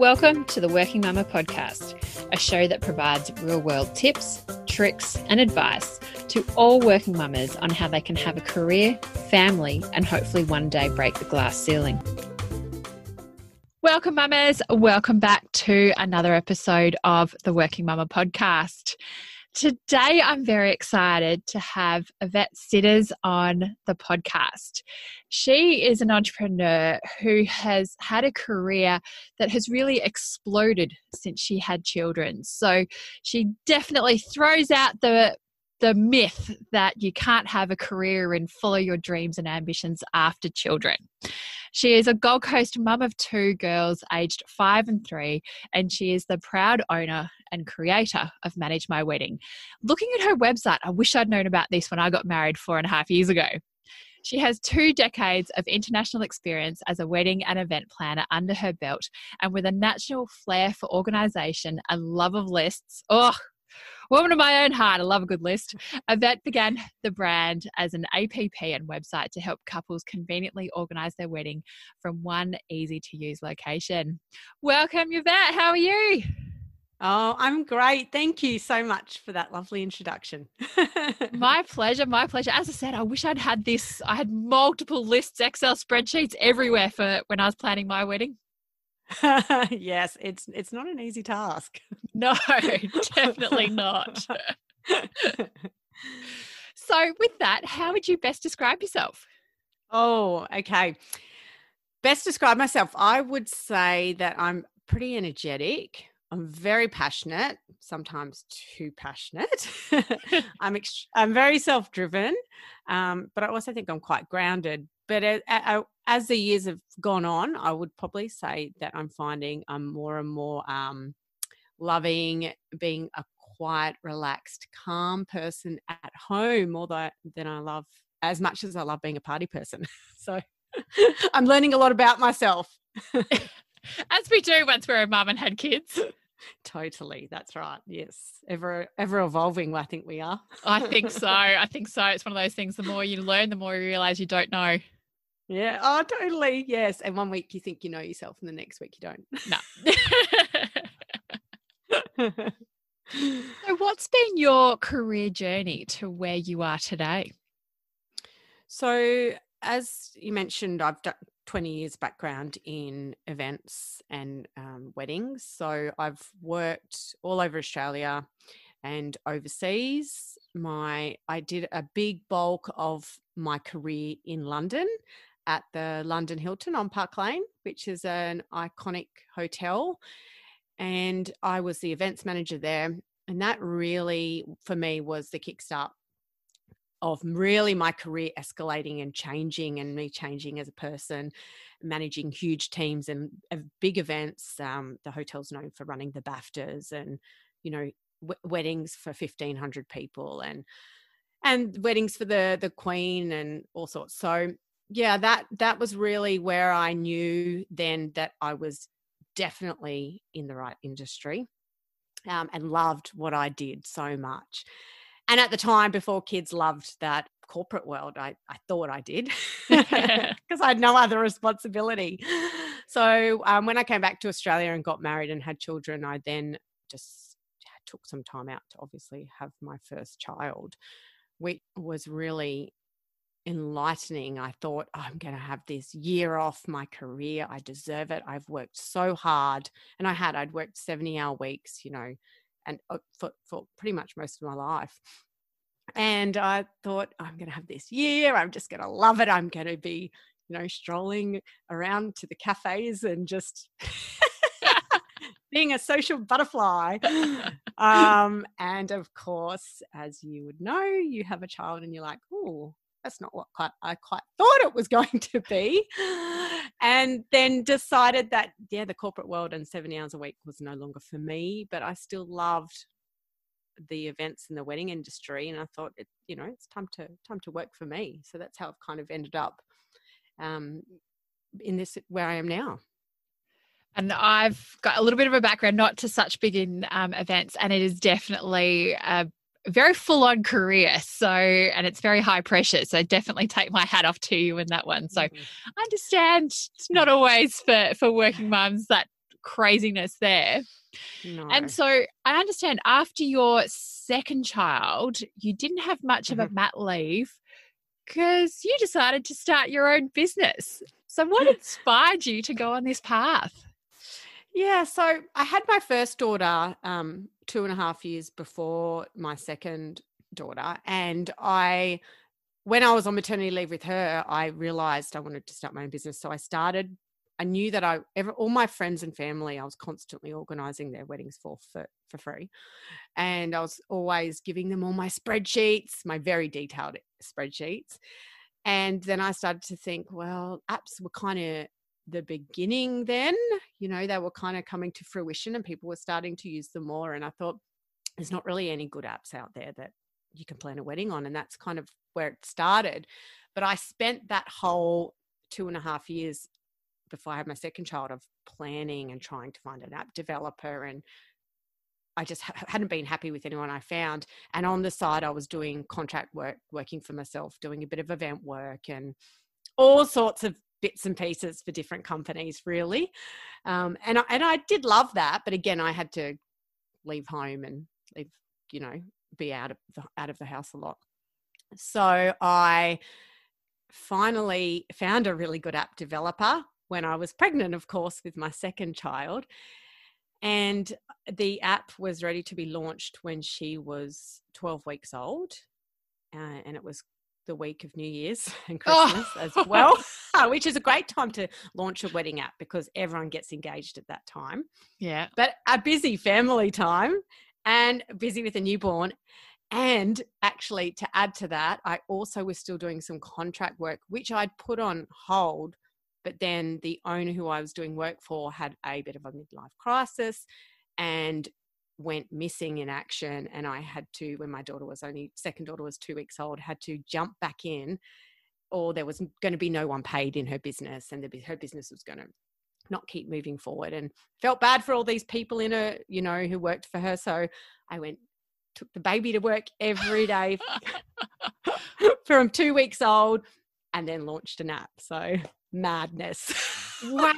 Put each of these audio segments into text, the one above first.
Welcome to the Working Mama podcast, a show that provides real world tips, tricks, and advice to all working mamas on how they can have a career, family, and hopefully one day break the glass ceiling. Welcome, mamas. Welcome back to another episode of the Working Mama podcast. Today, I'm very excited to have Yvette Sitters on the podcast. She is an entrepreneur who has had a career that has really exploded since she had children. So she definitely throws out the the myth that you can't have a career and follow your dreams and ambitions after children. She is a Gold Coast mum of two girls aged five and three, and she is the proud owner and creator of Manage My Wedding. Looking at her website, I wish I'd known about this when I got married four and a half years ago. She has two decades of international experience as a wedding and event planner under her belt, and with a natural flair for organisation and love of lists. Oh, Woman of my own heart, I love a good list. Yvette began the brand as an APP and website to help couples conveniently organise their wedding from one easy to use location. Welcome, Yvette. How are you? Oh, I'm great. Thank you so much for that lovely introduction. my pleasure. My pleasure. As I said, I wish I'd had this. I had multiple lists, Excel spreadsheets everywhere for when I was planning my wedding. yes, it's it's not an easy task. No, definitely not. so, with that, how would you best describe yourself? Oh, okay. Best describe myself. I would say that I'm pretty energetic. I'm very passionate, sometimes too passionate. I'm ex- I'm very self-driven, um, but I also think I'm quite grounded. But as the years have gone on, I would probably say that I'm finding I'm more and more um, loving being a quiet, relaxed, calm person at home more than I love as much as I love being a party person. so I'm learning a lot about myself. as we do once we're a mum and had kids. Totally, that's right. Yes, ever ever evolving. I think we are. I think so. I think so. It's one of those things. The more you learn, the more you realize you don't know. Yeah. Oh, totally. Yes. And one week you think you know yourself, and the next week you don't. No. so, what's been your career journey to where you are today? So, as you mentioned, I've done 20 years background in events and um, weddings. So, I've worked all over Australia and overseas. My I did a big bulk of my career in London at the London Hilton on Park Lane, which is an iconic hotel. And I was the events manager there. And that really, for me, was the kickstart of really my career escalating and changing and me changing as a person, managing huge teams and big events. Um, the hotel's known for running the BAFTAs and, you know, w- weddings for 1,500 people and and weddings for the the queen and all sorts. So yeah, that that was really where I knew then that I was definitely in the right industry um, and loved what I did so much. And at the time, before kids loved that corporate world, I, I thought I did because I had no other responsibility. So um, when I came back to Australia and got married and had children, I then just took some time out to obviously have my first child, which was really enlightening. I thought, oh, I'm going to have this year off my career. I deserve it. I've worked so hard. And I had, I'd worked 70 hour weeks, you know, and uh, for, for pretty much most of my life. And I thought, I'm going to have this year. I'm just going to love it. I'm going to be, you know, strolling around to the cafes and just being a social butterfly. um, and of course, as you would know, you have a child and you're like, oh, that's not what quite, I quite thought it was going to be. And then decided that, yeah, the corporate world and 70 hours a week was no longer for me, but I still loved the events in the wedding industry. And I thought, it, you know, it's time to, time to work for me. So that's how I've kind of ended up um, in this, where I am now. And I've got a little bit of a background, not to such big in um, events, and it is definitely a very full on career. So, and it's very high pressure. So, definitely take my hat off to you in that one. So, mm-hmm. I understand it's not always for, for working mums that craziness there. No. And so I understand after your second child, you didn't have much of a Mhm. mat leave because you decided to start your own business. So, what inspired you to go on this path? Yeah, so I had my first daughter um, two and a half years before my second daughter, and I, when I was on maternity leave with her, I realized I wanted to start my own business. So I started. I knew that I, ever, all my friends and family, I was constantly organizing their weddings for, for for free, and I was always giving them all my spreadsheets, my very detailed spreadsheets. And then I started to think, well, apps were kind of the beginning then you know they were kind of coming to fruition and people were starting to use them more and i thought there's not really any good apps out there that you can plan a wedding on and that's kind of where it started but i spent that whole two and a half years before i had my second child of planning and trying to find an app developer and I just ha- hadn't been happy with anyone I found. And on the side, I was doing contract work, working for myself, doing a bit of event work and all sorts of bits and pieces for different companies, really. Um, and I, and I did love that, but again, I had to leave home and leave, you know, be out of the, out of the house a lot. So I finally found a really good app developer when I was pregnant, of course, with my second child. And the app was ready to be launched when she was 12 weeks old. Uh, and it was the week of New Year's and oh, Christmas Oh. as well, which is a great time to launch a wedding app because everyone gets engaged at that time. Yeah. But a busy family time and busy with a newborn. And actually, to add to that, I also was still doing some contract work, which I'd put on hold. But then the owner who I was doing work for had a bit of a midlife crisis and went missing in action. And I had to, when my daughter was only, second daughter was two weeks old, had to jump back in, or there was going to be no one paid in her business, and the, her business was going to not keep moving forward. And felt bad for all these people in her, you know, who worked for her. So I went, took the baby to work every day from two weeks old, and then launched an app. So madness. wow,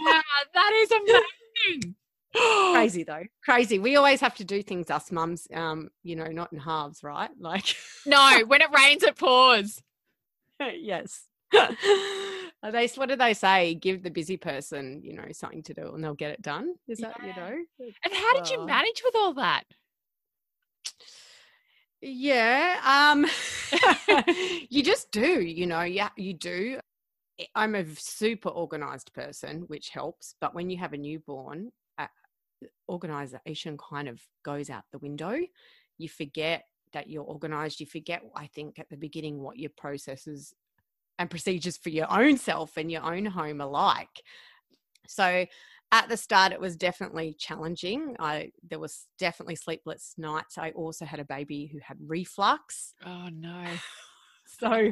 that is amazing. crazy though. Crazy. We always have to do things us mums um you know not in halves right? Like No, when it rains, it pours. yes. They what do they say? Give the busy person you know something to do and they'll get it done. Is that you know? And how did you manage with all that? yeah um you just do you know yeah you do. I'm a super organized person which helps but when you have a newborn organization kind of goes out the window. You forget that you're organized. You forget i think at the beginning what your processes and procedures for your own self and your own home are like. So at the start it was definitely challenging. I there was definitely sleepless nights. I also had a baby who had reflux. Oh no. so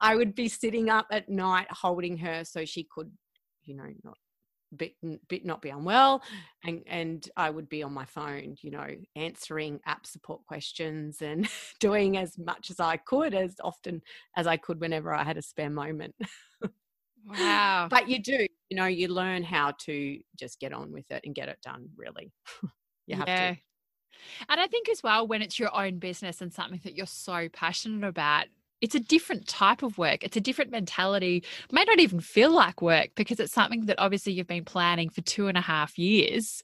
I would be sitting up at night holding her so she could, you know, not bit, bit not be unwell, and and I would be on my phone, you know, answering app support questions and doing as much as I could, as often as I could whenever I had a spare moment. Wow. But you do, you know, you learn how to just get on with it and get it done. Really, you have yeah. to. And I think as well, when it's your own business and something that you're so passionate about, it's a different type of work. It's a different mentality. It may not even feel like work because it's something that obviously you've been planning for two and a half years.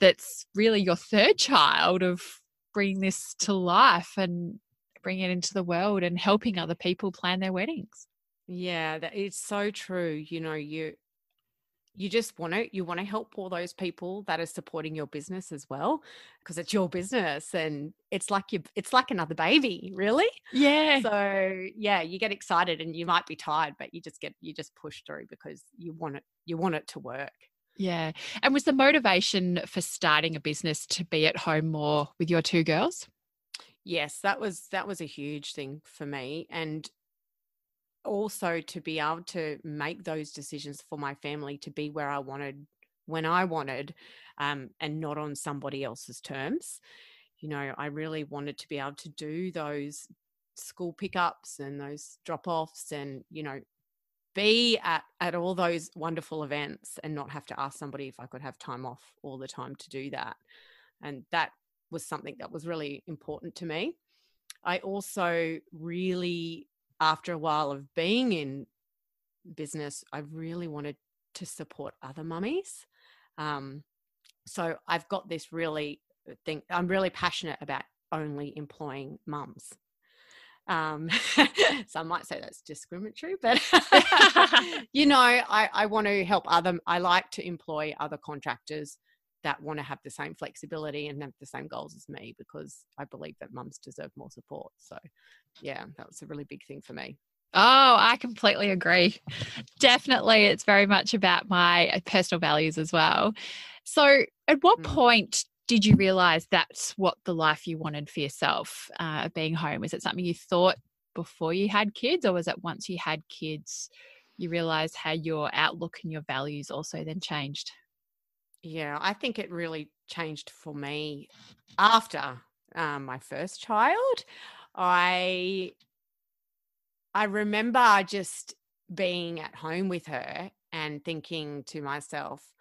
That's really your third child of bringing this to life and bringing it into the world and helping other people plan their weddings. Yeah, that it's so true. You know, you you just want to you want to help all those people that are supporting your business as well because it's your business and it's like you it's like another baby, really. Yeah. So, yeah, you get excited and you might be tired, but you just get you just push through because you want it you want it to work. Yeah. And was the motivation for starting a business to be at home more with your two girls? Yes, that was that was a huge thing for me and also to be able to make those decisions for my family to be where I wanted when I wanted um, and not on somebody else's terms. You know, I really wanted to be able to do those school pickups and those drop offs and, you know, be at, at all those wonderful events and not have to ask somebody if I could have time off all the time to do that. And that was something that was really important to me. I also really, after a while of being in business, I really wanted to support other mummies. Um, so I've got this really uh, thing, I'm really passionate about only employing mums. Um, some might say that's discriminatory, but you know, I, I want to help other, I like to employ other contractors that want to have the same flexibility and have the same goals as me because I believe that mums deserve more support. So, yeah, that was a really big thing for me. Oh, I completely agree. Definitely, it's very much about my uh, personal values as well. So, at what mm. point did you realize that's what the life you wanted for yourself, uh, being home? Was it something you thought before you had kids, or was it once you had kids, you realized how your outlook and your values also then changed? Yeah, I think it really changed for me after um, my first child. I I remember just being at home with her and thinking to myself,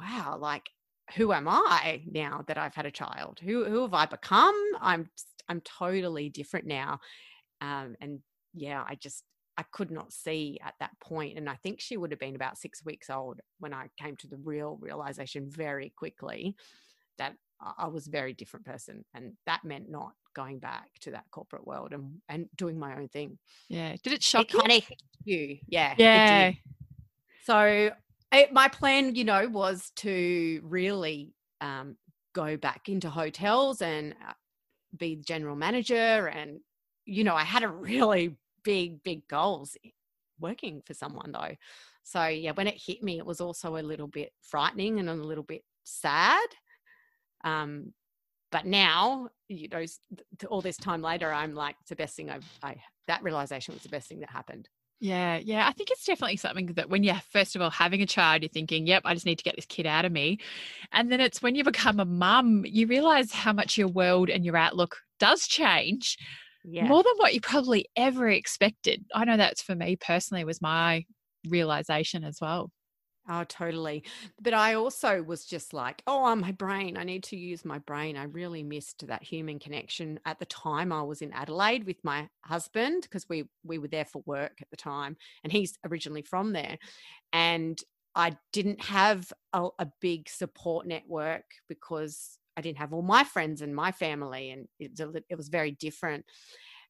wow, like who am I now that I've had a child? Who who have I become? I'm I'm totally different now. Um, and yeah, I just I could not see at that point. And I think she would have been about six weeks old when I came to the real realization very quickly that I was a very different person. And that meant not going back to that corporate world and, and doing my own thing. Yeah. Did it shock it you? Kind of you. Yeah. Yeah. So it, my plan, you know, was to really um, go back into hotels and uh, be the general manager. And, you know, I had a really big, big goals working for someone though. So yeah, when it hit me, it was also a little bit frightening and a little bit sad. Um, but now, you know, all this time later, I'm like, it's the best thing I've, I, that realization was the best thing that happened. Yeah, yeah. I think it's definitely something that when you're first of all having a child, you're thinking, yep, I just need to get this kid out of me. And then it's when you become a mum, you realize how much your world and your outlook does change yeah. more than what you probably ever expected. I know that's for me personally was my realization as well. Oh, totally. But I also was just like, oh, my brain. I need to use my brain. I really missed that human connection. At the time, I was in Adelaide with my husband because we we were there for work at the time, and he's originally from there. And I didn't have a, a big support network because I didn't have all my friends and my family, and it was, it was very different.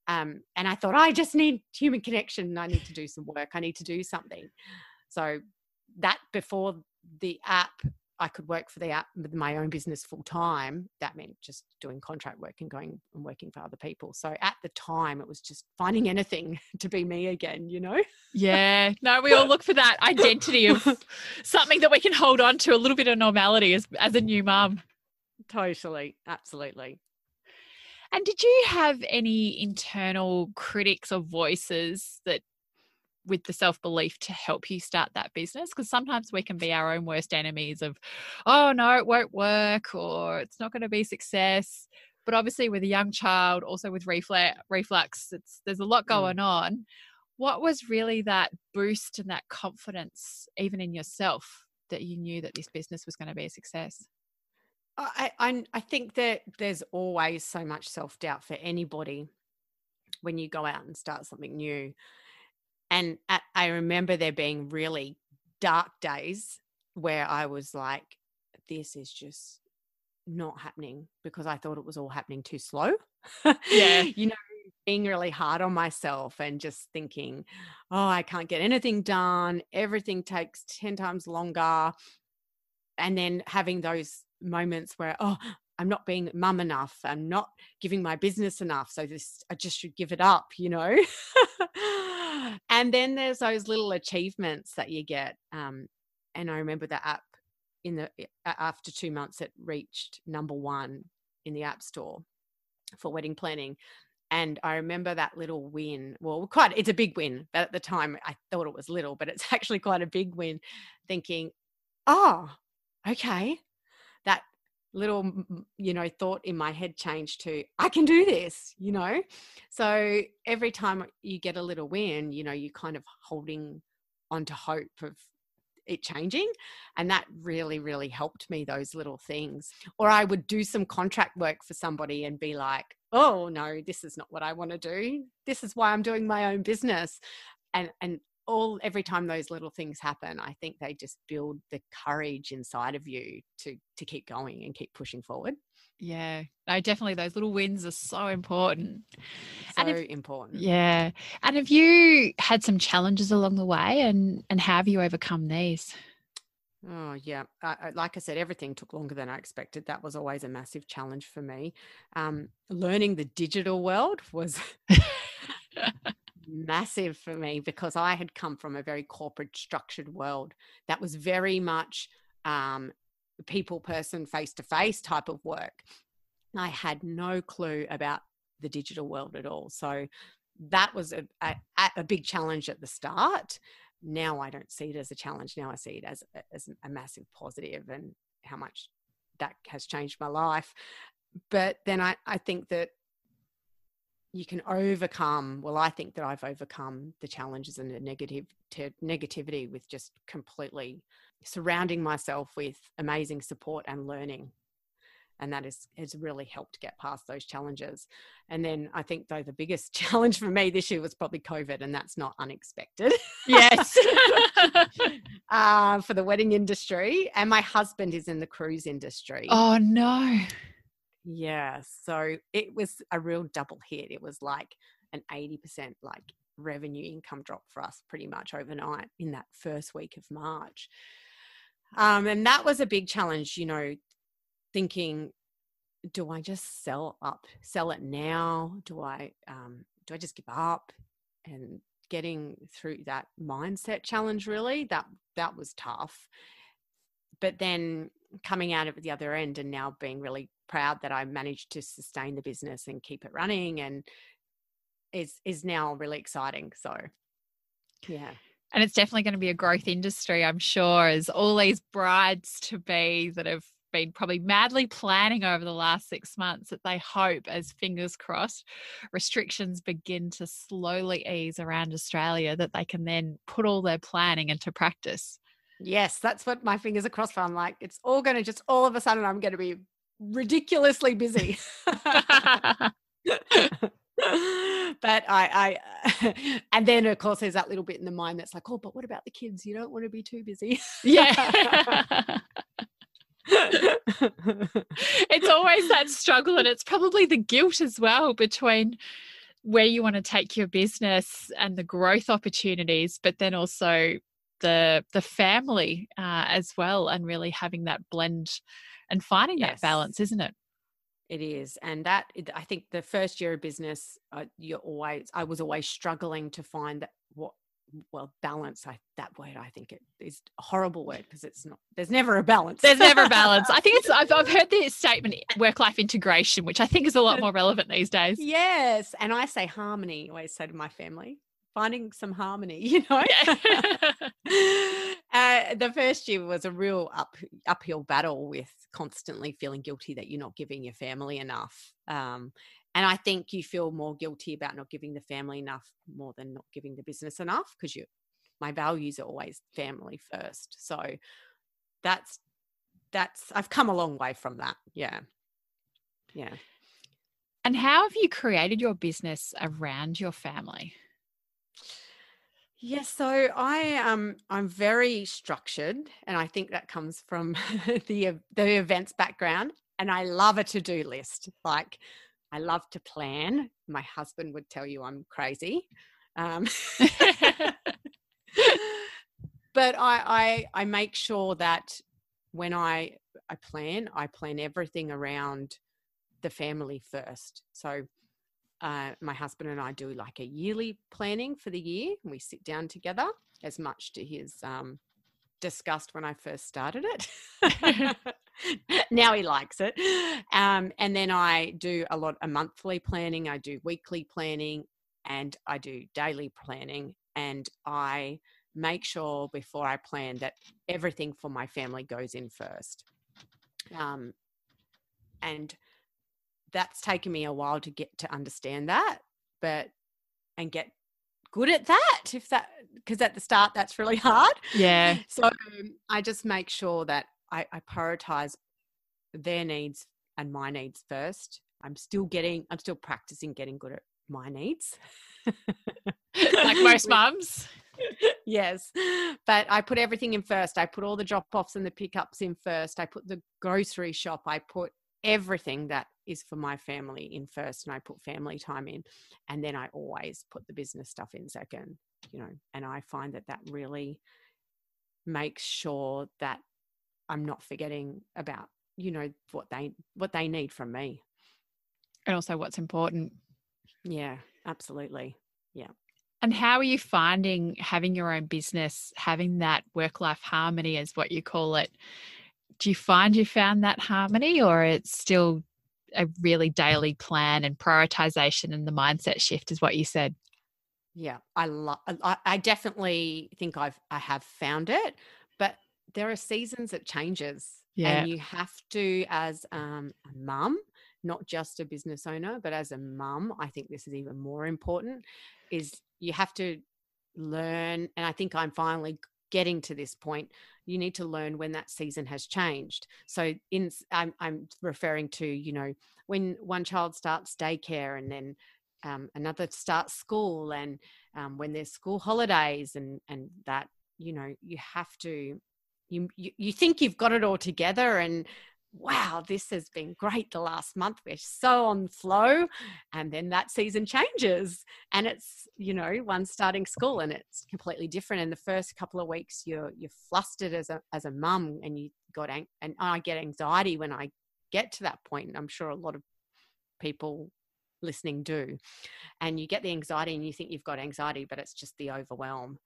Um, and I thought, I just need human connection. I need to do some work. I need to do something. So that before the app, I could work for the app with my own business full time. That meant just doing contract work and going and working for other people. So at the time, it was just finding anything to be me again, you know? Yeah. No, we all look for that identity of something that we can hold on to, a little bit of normality as, as a new mum. Totally. Absolutely. And did you have any internal critics or voices that with the self belief to help you start that business? Because sometimes we can be our own worst enemies of, oh no, it won't work or it's not going to be success. But obviously, with a young child, also with reflux, reflux, it's there's a lot mm. going mm. on. What was really that boost and that confidence, even in yourself, that you knew that this business was going to be a success? I, I, I think that there's always so much self doubt for anybody when you go out and start something new. And at, I remember there being really dark days where I was like, this is just not happening because I thought it was all happening too slow. Yeah. you know, being really hard on myself and just thinking, oh, I can't get anything done. Everything takes 10 times longer. And then having those moments where oh i'm not being mum enough i'm not giving my business enough so this i just should give it up you know and then there's those little achievements that you get um, and i remember the app in the after two months it reached number one in the app store for wedding planning and I remember that little win. Well, quite it's a big win, but at the time I thought it was little, but it's actually quite a big win. Thinking, oh, okay, little you know thought in my head changed to i can do this you know? So every time you get a little win you know you kind of holding on to hope of it changing and that really really helped me those little things. Or i would do some contract work for somebody and be like oh no this is not what i want to do. This is why i'm doing my own business and and all every time those little things happen i think they just build the courage inside of you to to keep going and keep pushing forward yeah no definitely those little wins are so important so and if, important yeah and have you had some challenges along the way and and how have you overcome these Oh, yeah. Uh, like I said, everything took longer than I expected. That was always a massive challenge for me. Um, learning the digital world was massive for me because I had come from a very corporate structured world that was very much um, people person face to face type of work. I had no clue about the digital world at all. So that was a, a, a big challenge at the start. Now I don't see it as a challenge. Now I see it as, as a massive positive and how much that has changed my life. But then I, I think that you can overcome well i think that i've overcome the challenges and the negative negativity with just completely surrounding myself with amazing support and learning. And that is, has really helped get past those challenges. And then i think though the biggest challenge for me this year was probably covid and that's not unexpected. Yes. Uh, for the wedding industry and my husband is in the cruise industry. Oh no yeah. So it was a real double hit. It was like an 80% like revenue income drop for us pretty much overnight in that first week of March. Um, and that was a big challenge, you know, thinking, do I just sell up, sell it now? Do I, um, do I just give up? And getting through that mindset challenge, really, that, that was tough. But then coming out of the other end and now being really proud that I managed to sustain the business and keep it running and is is now really exciting. So yeah. And it's definitely going to be a growth industry, I'm sure, as all these brides to be that have been probably madly planning over the last six months that they hope, as fingers crossed, restrictions begin to slowly ease around Australia, that they can then put all their planning into practice. Yes, that's what my fingers are crossed for. I'm like, it's all going to just all of a sudden, I'm going to be ridiculously busy. but I, I, and then of course there's that little bit in the mind that's like, oh, but what about the kids? You don't want to be too busy. yeah. it's always that struggle, and it's probably the guilt as well between where you want to take your business and the growth opportunities, but then also the the family uh, as well, and really having that blend and finding yes. that balance, isn't it? It is, and that I think the first year of business, uh, you're always I was always struggling to find that what well balance i that word i think it is a horrible word because it's not there's never a balance there's never a balance i think it's I've, I've heard the statement work life integration which i think is a lot more relevant these days yes and i say harmony I always say to my family finding some harmony, you know. uh, the first year was a real up uphill battle with constantly feeling guilty that you're not giving your family enough. Um, and I think you feel more guilty about not giving the family enough more than not giving the business enough because you my values are always family first. So that's that's I've come a long way from that. Yeah. Yeah. And how have you created your business around your family? Yes, so I um I'm very structured, and I think that comes from the the events background. And I love a to do list. Like I love to plan. My husband would tell you I'm crazy, um, but I, I I make sure that when I I plan, I plan everything around the family first. So uh, my husband and I do like a yearly planning for the year. We sit down together, as much to his um, disgust when I first started it. now he likes it. Um, and then I do a lot of monthly planning, I do weekly planning, and I do daily planning. And I make sure before I plan that everything for my family goes in first. Um, and that's taken me a while to get to understand that but and get good at that if that because at the start that's really hard. Yeah. so um, i just make sure that I, I prioritize their needs and my needs first. I'm still getting i'm still practicing getting good at my needs. Like most mums. yes. But i put everything in first. I put all the drop offs and the pickups in first. I put the grocery shop. I put everything that is for my family in first and i put family time in and then i always put the business stuff in second you know and i find that that really makes sure that i'm not forgetting about you know what they what they need from me And also what's important. yeah absolutely Yeah. And how are you finding having your own business, having that work life harmony, as what you call it? Do you find you found that harmony, or it's still a really daily plan and prioritization and the mindset shift, is what you said? Yeah, I love. I, I definitely think I've I have found it, but there are seasons it changes, Yeah. and you have to, as um, a mum, not just a business owner, but as a mum, I think this is even more important. Is you have to learn, and I think I'm finally getting to this point. You need to learn when that season has changed. So, in I'm I'm referring to you know when one child starts daycare and then um, another starts school and um, when there's school holidays and and that you know you have to you, you you think you've got it all together and wow this has been great the last month we're so on flow and then that season changes and it's you know one starting school and it's completely different and the first couple of weeks you're you're flustered as a as a mum and you got ang- and I get anxiety when I get to that point and I'm sure a lot of people listening do and you get the anxiety and you think you've got anxiety but it's just the overwhelm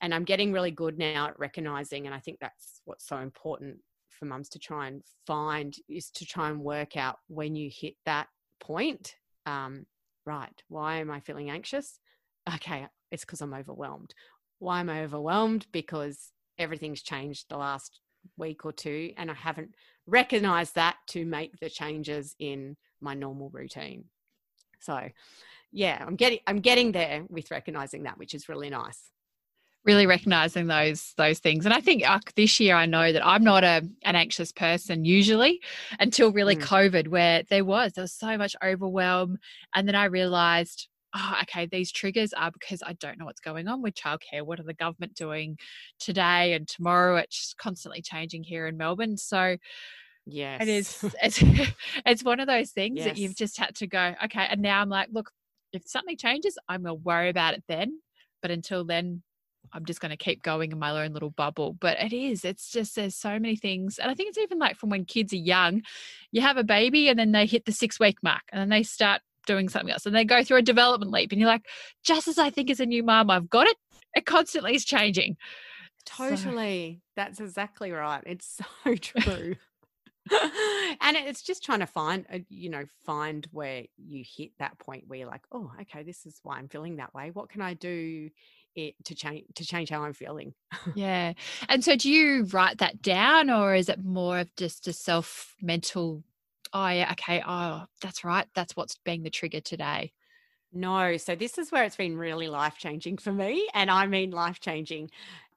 and i'm getting really good now at recognizing and i think that's what's so important for mums to try and find is to try and work out when you hit that point um, right why am i feeling anxious? Okay it's because i'm overwhelmed. Why am i overwhelmed? Because everything's changed the last week or two and i haven't recognized that to make the changes in my normal routine. So yeah i'm getting i'm getting there with recognizing that which is really nice really recognizing those those things. And i think uh, this year i know that i'm not a an anxious person usually until really Mm. covid where there was there was so much overwhelm. And then i realized oh okay these triggers are because i don't know what's going on with childcare. What are the government doing today and tomorrow? It's constantly changing here in melbourne. So yes it is it's, it's one of those things that you've just had to go okay. And now i'm like look if something changes i'm going to worry about it then. But until then i'm just going to keep going in my own little bubble but it is it's just there's so many things and i think it's even like from when kids are young you have a baby and then they hit the six week mark and then they start doing something else and they go through a development leap and you're like just as i think as a new mom i've got it it constantly is changing So- Totally. That's exactly right. It's so true. and it's just trying to find, uh, you know, find where you hit that point where you're like, oh, okay, this is why I'm feeling that way. What can I do it to change to change how I'm feeling? Yeah. And so do you write that down or is it more of just a self mental, oh, yeah, okay, oh, that's right. That's what's being the trigger today. No. So this is where it's been really life changing for me. And I mean life changing.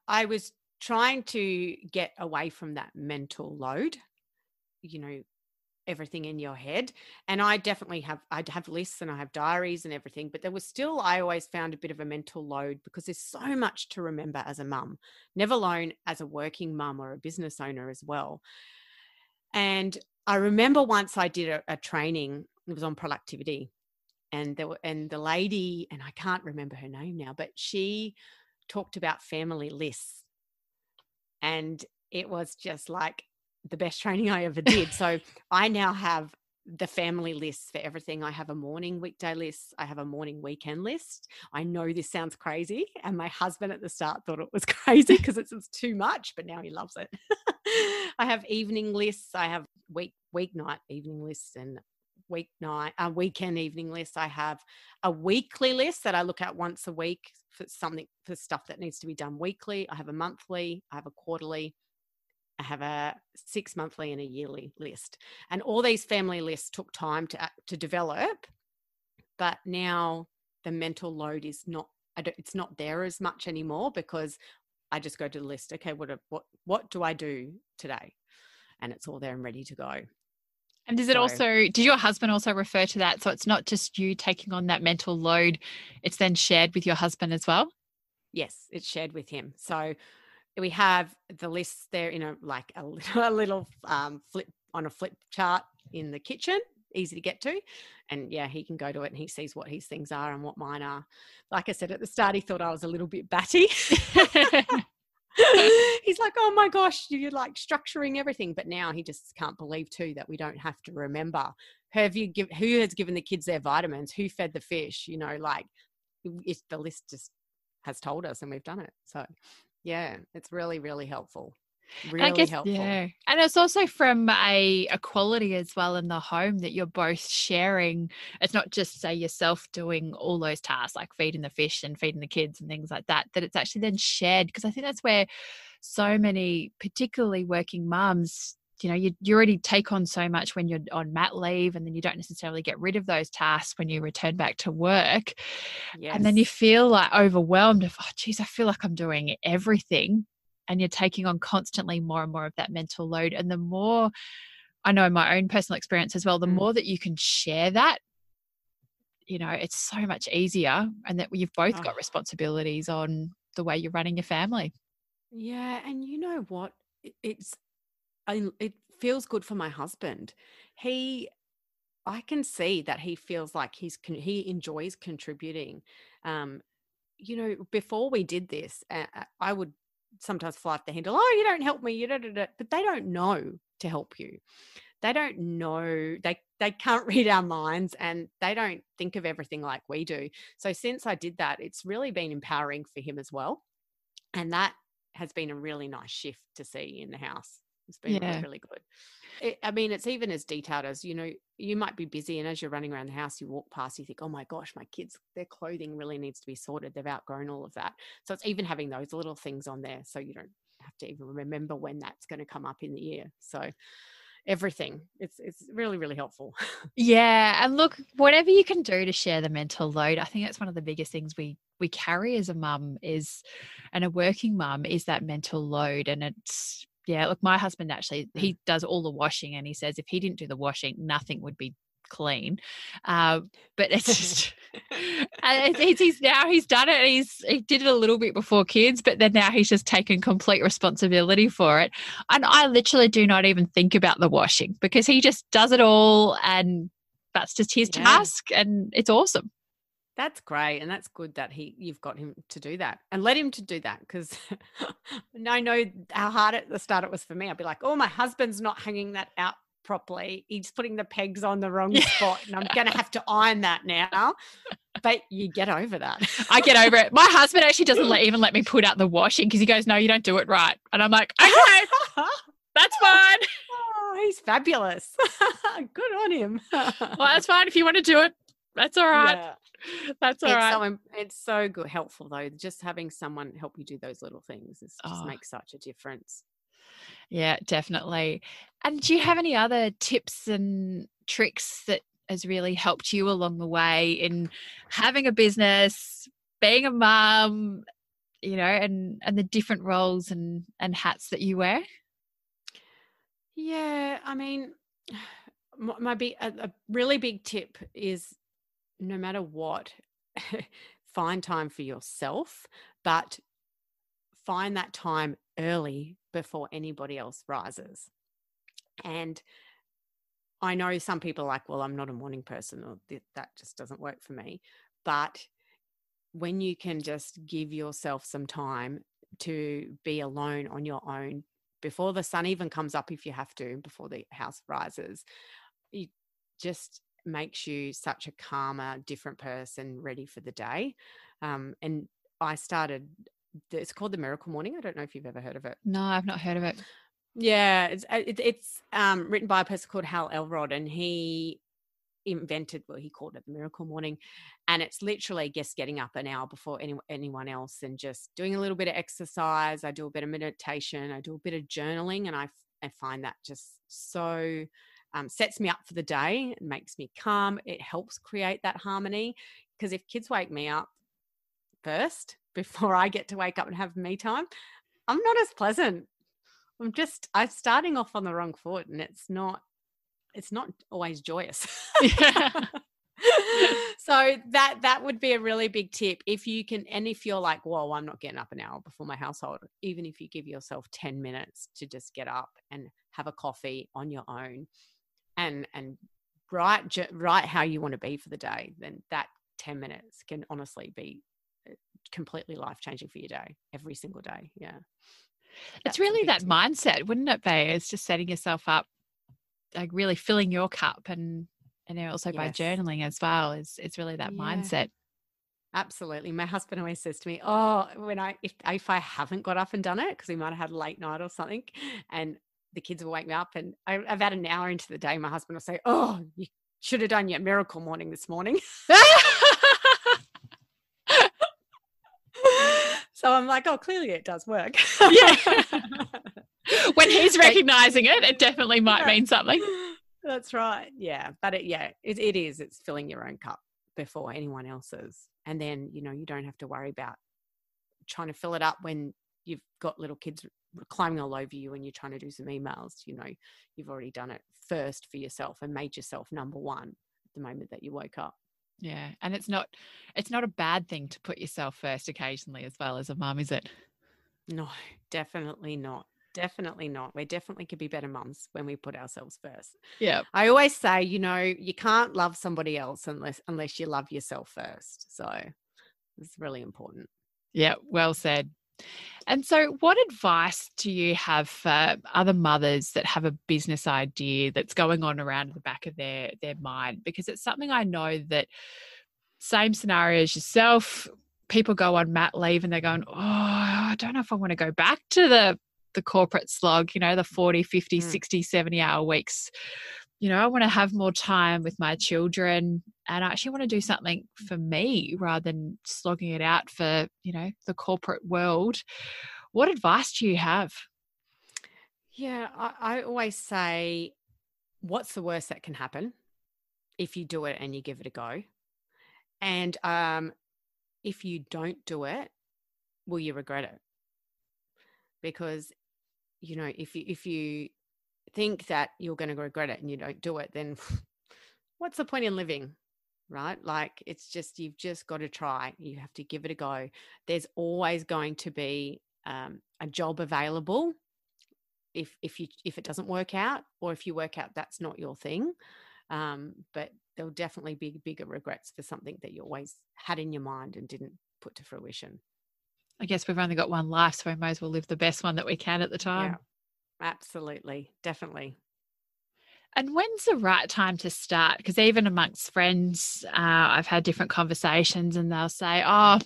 I was trying to get away from that mental load, you know, everything in your head. And I definitely have, I'd have lists and I have diaries and everything, but there was still, I always found a bit of a mental load because there's so much to remember as a mum, never alone as a working mum or a business owner as well. And I remember once I did a, a training, it was on productivity and there were and the lady and i can't remember her name now but she talked about family lists and it was just like the best training i ever did. So i now have the family lists for everything. I have a morning weekday list i have a morning weekend list. I know this sounds crazy and my husband at the start thought it was crazy because it's, it's too much but now he loves it. I have evening lists i have week weeknight evening lists and weeknight uh, weekend evening list i have a weekly list that i look at once a week for something for stuff that needs to be done weekly. I have a monthly i have a quarterly I have a six monthly and a yearly list. And all these family lists took time to, to develop, but now the mental load is not, it's not there as much anymore because I just go to the list. Okay, what, what, what do I do today? And it's all there and ready to go. And does it so, also, does your husband also refer to that? So it's not just you taking on that mental load, it's then shared with your husband as well? Yes, it's shared with him. So we have the lists there in a like a little, a little um, flip on a flip chart in the kitchen easy to get to. And yeah he can go to it and he sees what his things are and what mine are. Like i said at the start he thought i was a little bit batty. He's like oh my gosh you're like structuring everything. But now he just can't believe too that we don't have to remember. Have you give who has given the kids their vitamins? Who fed the fish? You know like if the list just has told us and we've done it. So yeah, it's really, really helpful. Really guess, helpful. Yeah. And it's also from a equality as well in the home that you're both sharing. It's not just say yourself doing all those tasks like feeding the fish and feeding the kids and things like that, that it's actually then shared. Because I think that's where so many, particularly working mums, you know you, you already take on so much when you're on mat leave and then you don't necessarily get rid of those tasks when you return back to work yes. and then you feel like overwhelmed of oh geez i feel like i'm doing everything and you're taking on constantly more and more of that mental load and the more i know in my own personal experience as well the mm. more that you can share that you know it's so much easier and that you've both oh. got responsibilities on the way you're running your family yeah and you know what it's I, it feels good for my husband. He, I can see that he feels like he's he enjoys contributing. Um, you know, before we did this, uh, I would sometimes fly off the handle. Oh, you don't help me. You don't, but they don't know to help you. They don't know. They they can't read our minds, and they don't think of everything like we do. So since I did that, it's really been empowering for him as well, and that has been a really nice shift to see in the house. It's been yeah. really, really good. It, I mean, it's even as detailed as you know, you might be busy, and as you're running around the house, you walk past, you think, oh my gosh, my kids, their clothing really needs to be sorted. They've outgrown all of that. So it's even having those little things on there so you don't have to even remember when that's going to come up in the year. So everything it's it's really really helpful yeah and look whatever you can do to share the mental load i think that's one of the biggest things we we carry as a mum is and a working mum is that mental load and it's yeah look my husband actually mm. he does all the washing and he says if he didn't do the washing nothing would be clean uh, but it's just it's, he's now he's done it he's he did it a little bit before kids but then now he's just taken complete responsibility for it and i literally do not even think about the washing because he just does it all and that's just his yeah. task and it's awesome that's great, and that's good that he you've got him to do that, and let him to do that because I know how hard at the start it was for me. I'd be like, "Oh, my husband's not hanging that out properly. He's putting the pegs on the wrong spot, and I'm going to have to iron that now." But you get over that. I get over it. My husband actually doesn't let, even let me put out the washing because he goes, "No, you don't do it right," and I'm like, "Okay, that's fine." Oh, he's fabulous. good on him. well, that's fine if you want to do it. That's all right. Yeah. That's all it's right. So, it's so good, helpful though. Just having someone help you do those little things is, just oh. makes such a difference. Yeah, definitely. And do you have any other tips and tricks that has really helped you along the way in having a business, being a mum, you know, and and the different roles and and hats that you wear? Yeah, I mean, my big a, a really big tip is no matter what, find time for yourself, but find that time early before anybody else rises. And I know some people are like, well, I'm not a morning person, or that just doesn't work for me. But when you can just give yourself some time to be alone on your own before the sun even comes up, if you have to, before the house rises, you just makes you such a calmer, different person, ready for the day. Um, and I started. It's called the Miracle Morning. I don't know if you've ever heard of it. No, I've not heard of it. Yeah, it's uh, it, it's um, written by a person called Hal Elrod, and he invented well he called it the miracle morning and it's literally just getting up an hour before any, anyone else and just doing a little bit of exercise i do a bit of meditation i do a bit of journaling and i, I find that just so um, sets me up for the day it makes me calm it helps create that harmony because if kids wake me up first before i get to wake up and have me time i'm not as pleasant i'm just i'm starting off on the wrong foot and it's not it's not always joyous. Yeah. so that that would be a really big tip if you can and if you're like whoa i'm not getting up an hour before my household even if you give yourself 10 minutes to just get up and have a coffee on your own and and write write how you want to be for the day then that 10 minutes can honestly be uh, completely life changing for your day every single day yeah. It's really that mindset wouldn't it be? It's just setting yourself up like really filling your cup and and also yes. by journaling as well is it's really that yeah. mindset. Absolutely. My husband always says to me oh when i if, if i haven't got up and done it because we might have had a late night or something and the kids will wake me up and I, about an hour into the day my husband will say oh you should have done your miracle morning this morning so i'm like oh clearly it does work yeah when he's recognizing it, it definitely might yeah. mean something. That's right. Yeah. But it, yeah, it, it is. It's filling your own cup before anyone else's. And then, you know, you don't have to worry about trying to fill it up when you've got little kids climbing all over you and you're trying to do some emails. You know, you've already done it first for yourself and made yourself number one at the moment that you woke up. Yeah. And it's not it's not a bad thing to put yourself first occasionally as well as a mum, is it? No, definitely not. Definitely not. We definitely could be better mums when we put ourselves first. Yeah. I always say, you know, you can't love somebody else unless unless you love yourself first. So it's really important. Yeah, well said. And so, what advice do you have for other mothers that have a business idea that's going on around the back of their their mind? Because it's something I know that same scenario as yourself. People go on mat leave and they're going, "Oh, I don't know if I want to go back to the the corporate slog, you know, the 40, 50, mm. 60, 70 hour weeks. You know, I want to have more time with my children and I actually want to do something for me rather than slogging it out for, you know, the corporate world. What advice do you have? Yeah, I, I always say, what's the worst that can happen if you do it and you give it a go? And um, if you don't do it, will you regret it? Because you know if you if you think that you're going to regret it and you don't do it then what's the point in living right? Like it's just you've just got to try. You have to give it a go. There's always going to be um, a job available if if you if it doesn't work out or if you work out that's not your thing um, but there'll definitely be bigger regrets for something that you always had in your mind and didn't put to fruition. I guess we've only got one life, so we may as well live the best one that we can at the time. Absolutely. Definitely. And when's the right time to start? Because even amongst friends, uh, I've had different conversations and they'll say, Oh,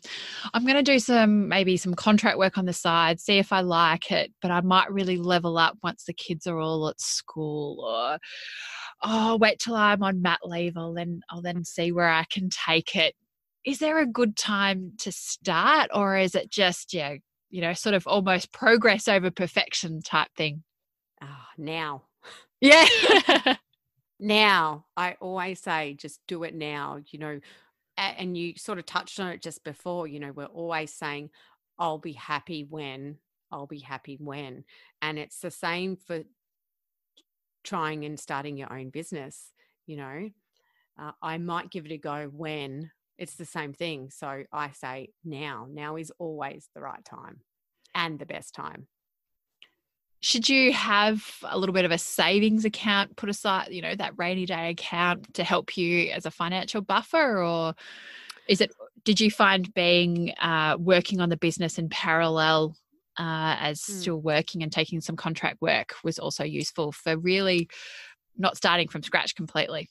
I'm going to do some maybe some contract work on the side, see if I like it, but I might really level up once the kids are all at school. Or, Oh, wait till I'm on mat leave. I'll then, I'll then see where I can take it is there a good time to start or is it just yeah you know sort of almost progress over perfection type thing oh, now yeah now i always say just do it now you know and you sort of touched on it just before you know we're always saying i'll be happy when i'll be happy when and it's the same for trying and starting your own business you know uh, i might give it a go when it's the same thing. So I say now. Now is always the right time and the best time. Should you have a little bit of a savings account put aside, you know, that rainy day account to help you as a financial buffer? Or is it, did you find being uh, working on the business in parallel uh, as mm. still working and taking some contract work was also useful for really not starting from scratch completely?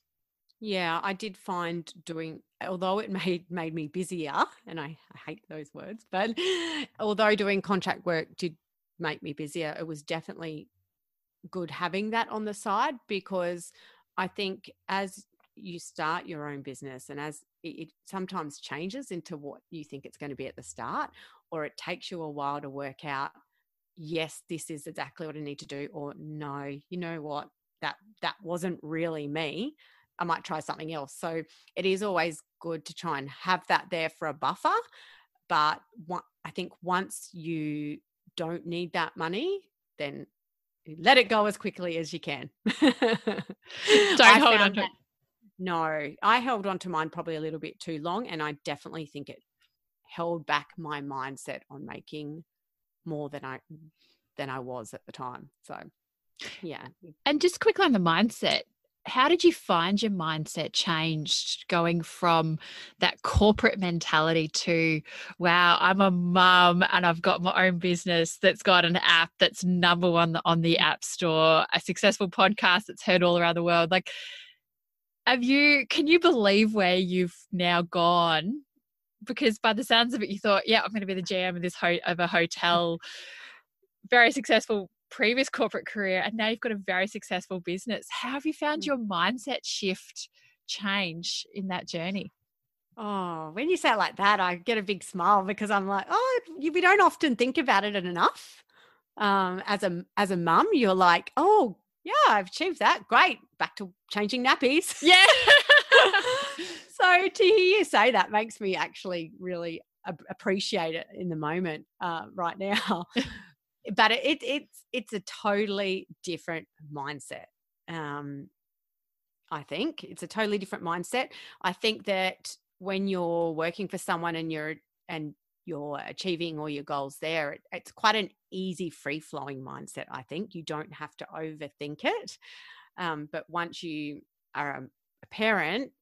Yeah, I did find doing although it made made me busier, and I, I hate those words, but although doing contract work did make me busier, it was definitely good having that on the side because I think as you start your own business and as it, sometimes changes into what you think it's going to be at the start or it takes you a while to work out yes this is exactly what i need to do or no you know what? That that wasn't really me. I might try something else. So it is always good to try and have that there for a buffer but i think once you don't need that money then let it go as quickly as you can don't hold on to it no i held on to mine probably a little bit too long and i definitely think it held back my mindset on making more than I than I was at the time. So yeah. And just quickly on the mindset, how did you find your mindset changed going from that corporate mentality to wow i'm a mum and i've got my own business that's got an app that's number one on the app store a successful podcast that's heard all around the world like have you can you believe where you've now gone? Because by the sounds of it, you thought, yeah, I'm going to be the GM of this ho- of a hotel, very successful previous corporate career, and now you've got a very successful business. How have you found mm. your mindset shift change in that journey? Oh, when you say it like that, I get a big smile because I'm like, oh, we don't often think about it enough. Um, as a as a mum, you're like, oh, yeah, I've achieved that. Great. Back to changing nappies. Yeah. so to hear you say that makes me actually really appreciate it in the moment uh, right now. but it, it, it's it's a totally different mindset. Um, I think it's a totally different mindset. I think that when you're working for someone and you're and you're achieving all your goals there, it, it's quite an easy, free flowing mindset. I think you don't have to overthink it. Um, but once you are a, a parent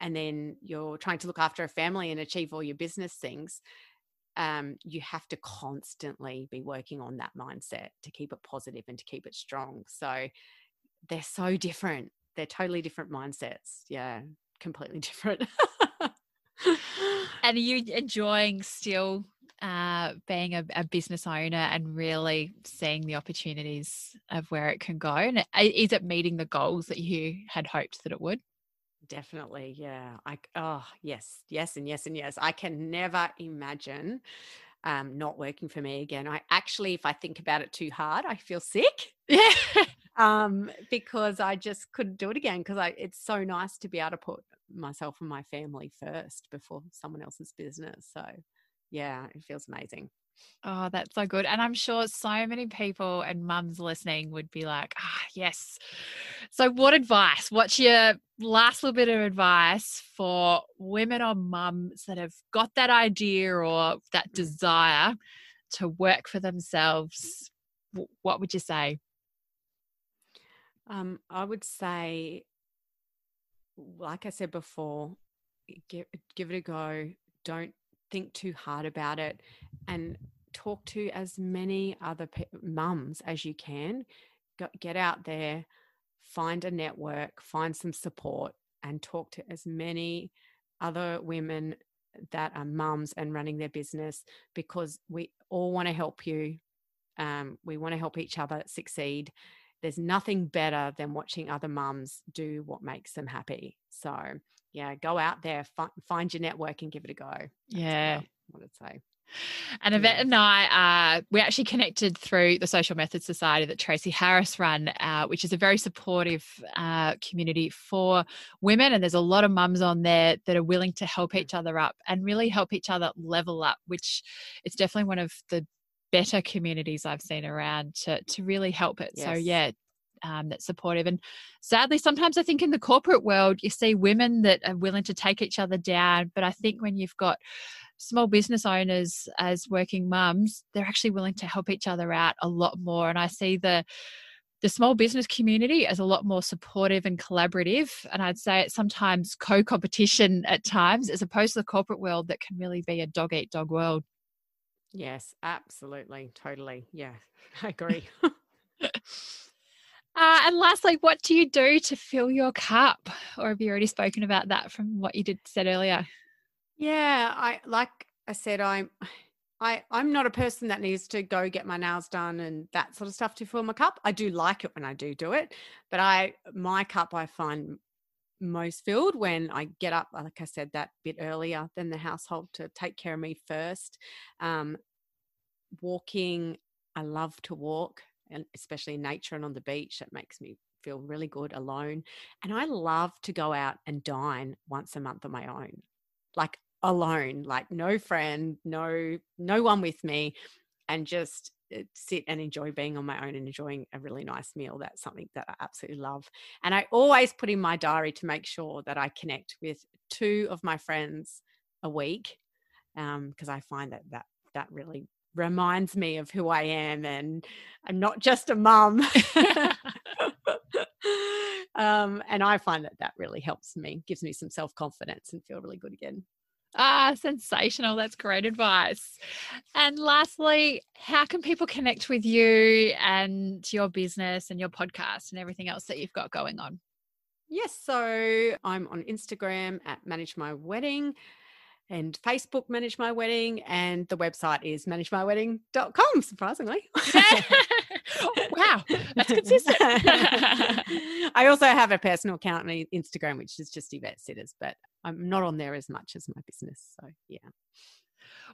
and then you're trying to look after a family and achieve all your business things, um, you have to constantly be working on that mindset to keep it positive and to keep it strong. So they're so different. They're totally different mindsets. Yeah, completely different. and are you enjoying still uh, being a, a, business owner and really seeing the opportunities of where it can go? And is it meeting the goals that you had hoped that it would? Definitely. Yeah. I, oh, yes, yes, and yes, and yes. I can never imagine um, not working for me again. I actually, if I think about it too hard, I feel sick. Yeah. um, because I just couldn't do it again because I it's so nice to be able to put myself and my family first before someone else's business. So yeah, it feels amazing. Oh, that's so good. And I'm sure so many people and mums listening would be like, ah, yes. So, what advice? What's your last little bit of advice for women or mums that have got that idea or that mm. desire to work for themselves? What would you say? Um, I would say, like I said before, give, give it a go. Don't think too hard about it and talk to as many other pe- mums as you can. Go, get out there, find a network, find some support, and talk to as many other women that are mums and running their business because we all want to help you. Um, we want to help each other succeed. There's nothing better than watching other mums do what makes them happy. So, yeah, go out there, fi- find your network and give it a go. That's yeah. What I'd say. And Yvette and I, uh, we actually connected through the Social Methods Society that Tracy Harris run, uh, which is a very supportive uh, community for women. And there's a lot of mums on there that are willing to help each other up and really help each other level up, which it's definitely one of the better communities I've seen around to, to really help it. Yes. So, yeah, um, that's supportive. And sadly, sometimes I think in the corporate world, you see women that are willing to take each other down. But I think when you've got small business owners as working mums, they're actually willing to help each other out a lot more. And I see the the small business community as a lot more supportive and collaborative. And I'd say it's sometimes co competition at times, as opposed to the corporate world that can really be a dog eat dog world. Yes, absolutely. Totally. Yeah, I agree. Uh, and lastly, what do you do to fill your cup? Or have you already spoken about that from what you did said earlier? Yeah, I like I said, I'm I I'm not a person that needs to go get my nails done and that sort of stuff to fill my cup. I do like it when I do do it, but I my cup I find most filled when I get up, like I said, that bit earlier than the household to take care of me first. Um, walking, I love to walk, and especially in nature and on the beach. That makes me feel really good alone. And I love to go out and dine once a month on my own, like alone, like no friend, no no one with me, and just uh, sit and enjoy being on my own and enjoying a really nice meal. That's something that I absolutely love. And I always put in my diary to make sure that I connect with two of my friends a week because um, I find that that that really reminds me of who I am and I'm not just a mum. um, and I find that that really helps me, gives me some self confidence and feel really good again. Ah, sensational. That's great advice. And lastly, how can people connect with you and your business and your podcast and everything else that you've got going on? Yes, so I'm on Instagram at Manage My Wedding and Facebook Manage My Wedding, and the website is managemywedding.com, surprisingly. wow, that's consistent. I also have a personal account on Instagram, which is just Yvette Sitters, but I'm not on there as much as my business. So, yeah.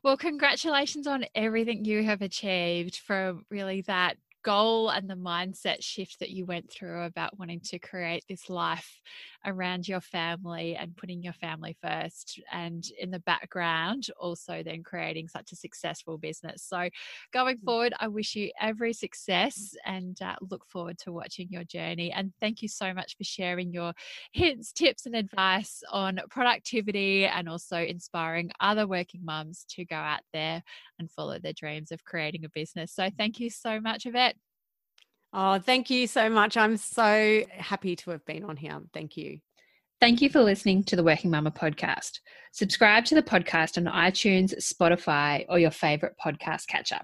Well, congratulations on everything you have achieved from really that goal and the mindset shift that you went through about wanting to create this life around your family and putting your family first and in the background also then creating such a successful business. So going mm. forward i wish you every success and uh, look forward to watching your journey. And thank you so much for sharing your hints tips and advice on productivity and also inspiring other working mums to go out there and follow their dreams of creating a business. So thank you so much yvette Oh, thank you so much. I'm so happy to have been on here. Thank you. Thank you for listening to the Working Mumma podcast. Subscribe to the podcast on iTunes, Spotify, or your favorite podcast catcher.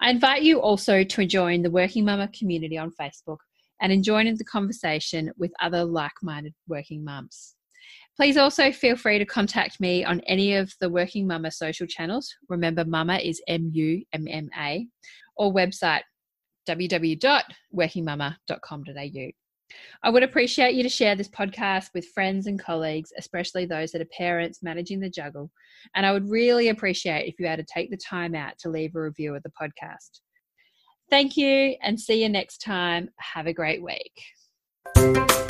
I invite you also to join the Working Mumma community on Facebook and join the conversation with other like minded working mums. Please also feel free to contact me on any of the Working Mumma social channels. Remember, Mumma is M U M M A, or website www.workingmumma.com.au. I would appreciate you to share this podcast with friends and colleagues, especially those that are parents managing the juggle. And I would really appreciate if you had to take the time out to leave a review of the podcast. Thank you and see you next time. Have a great week.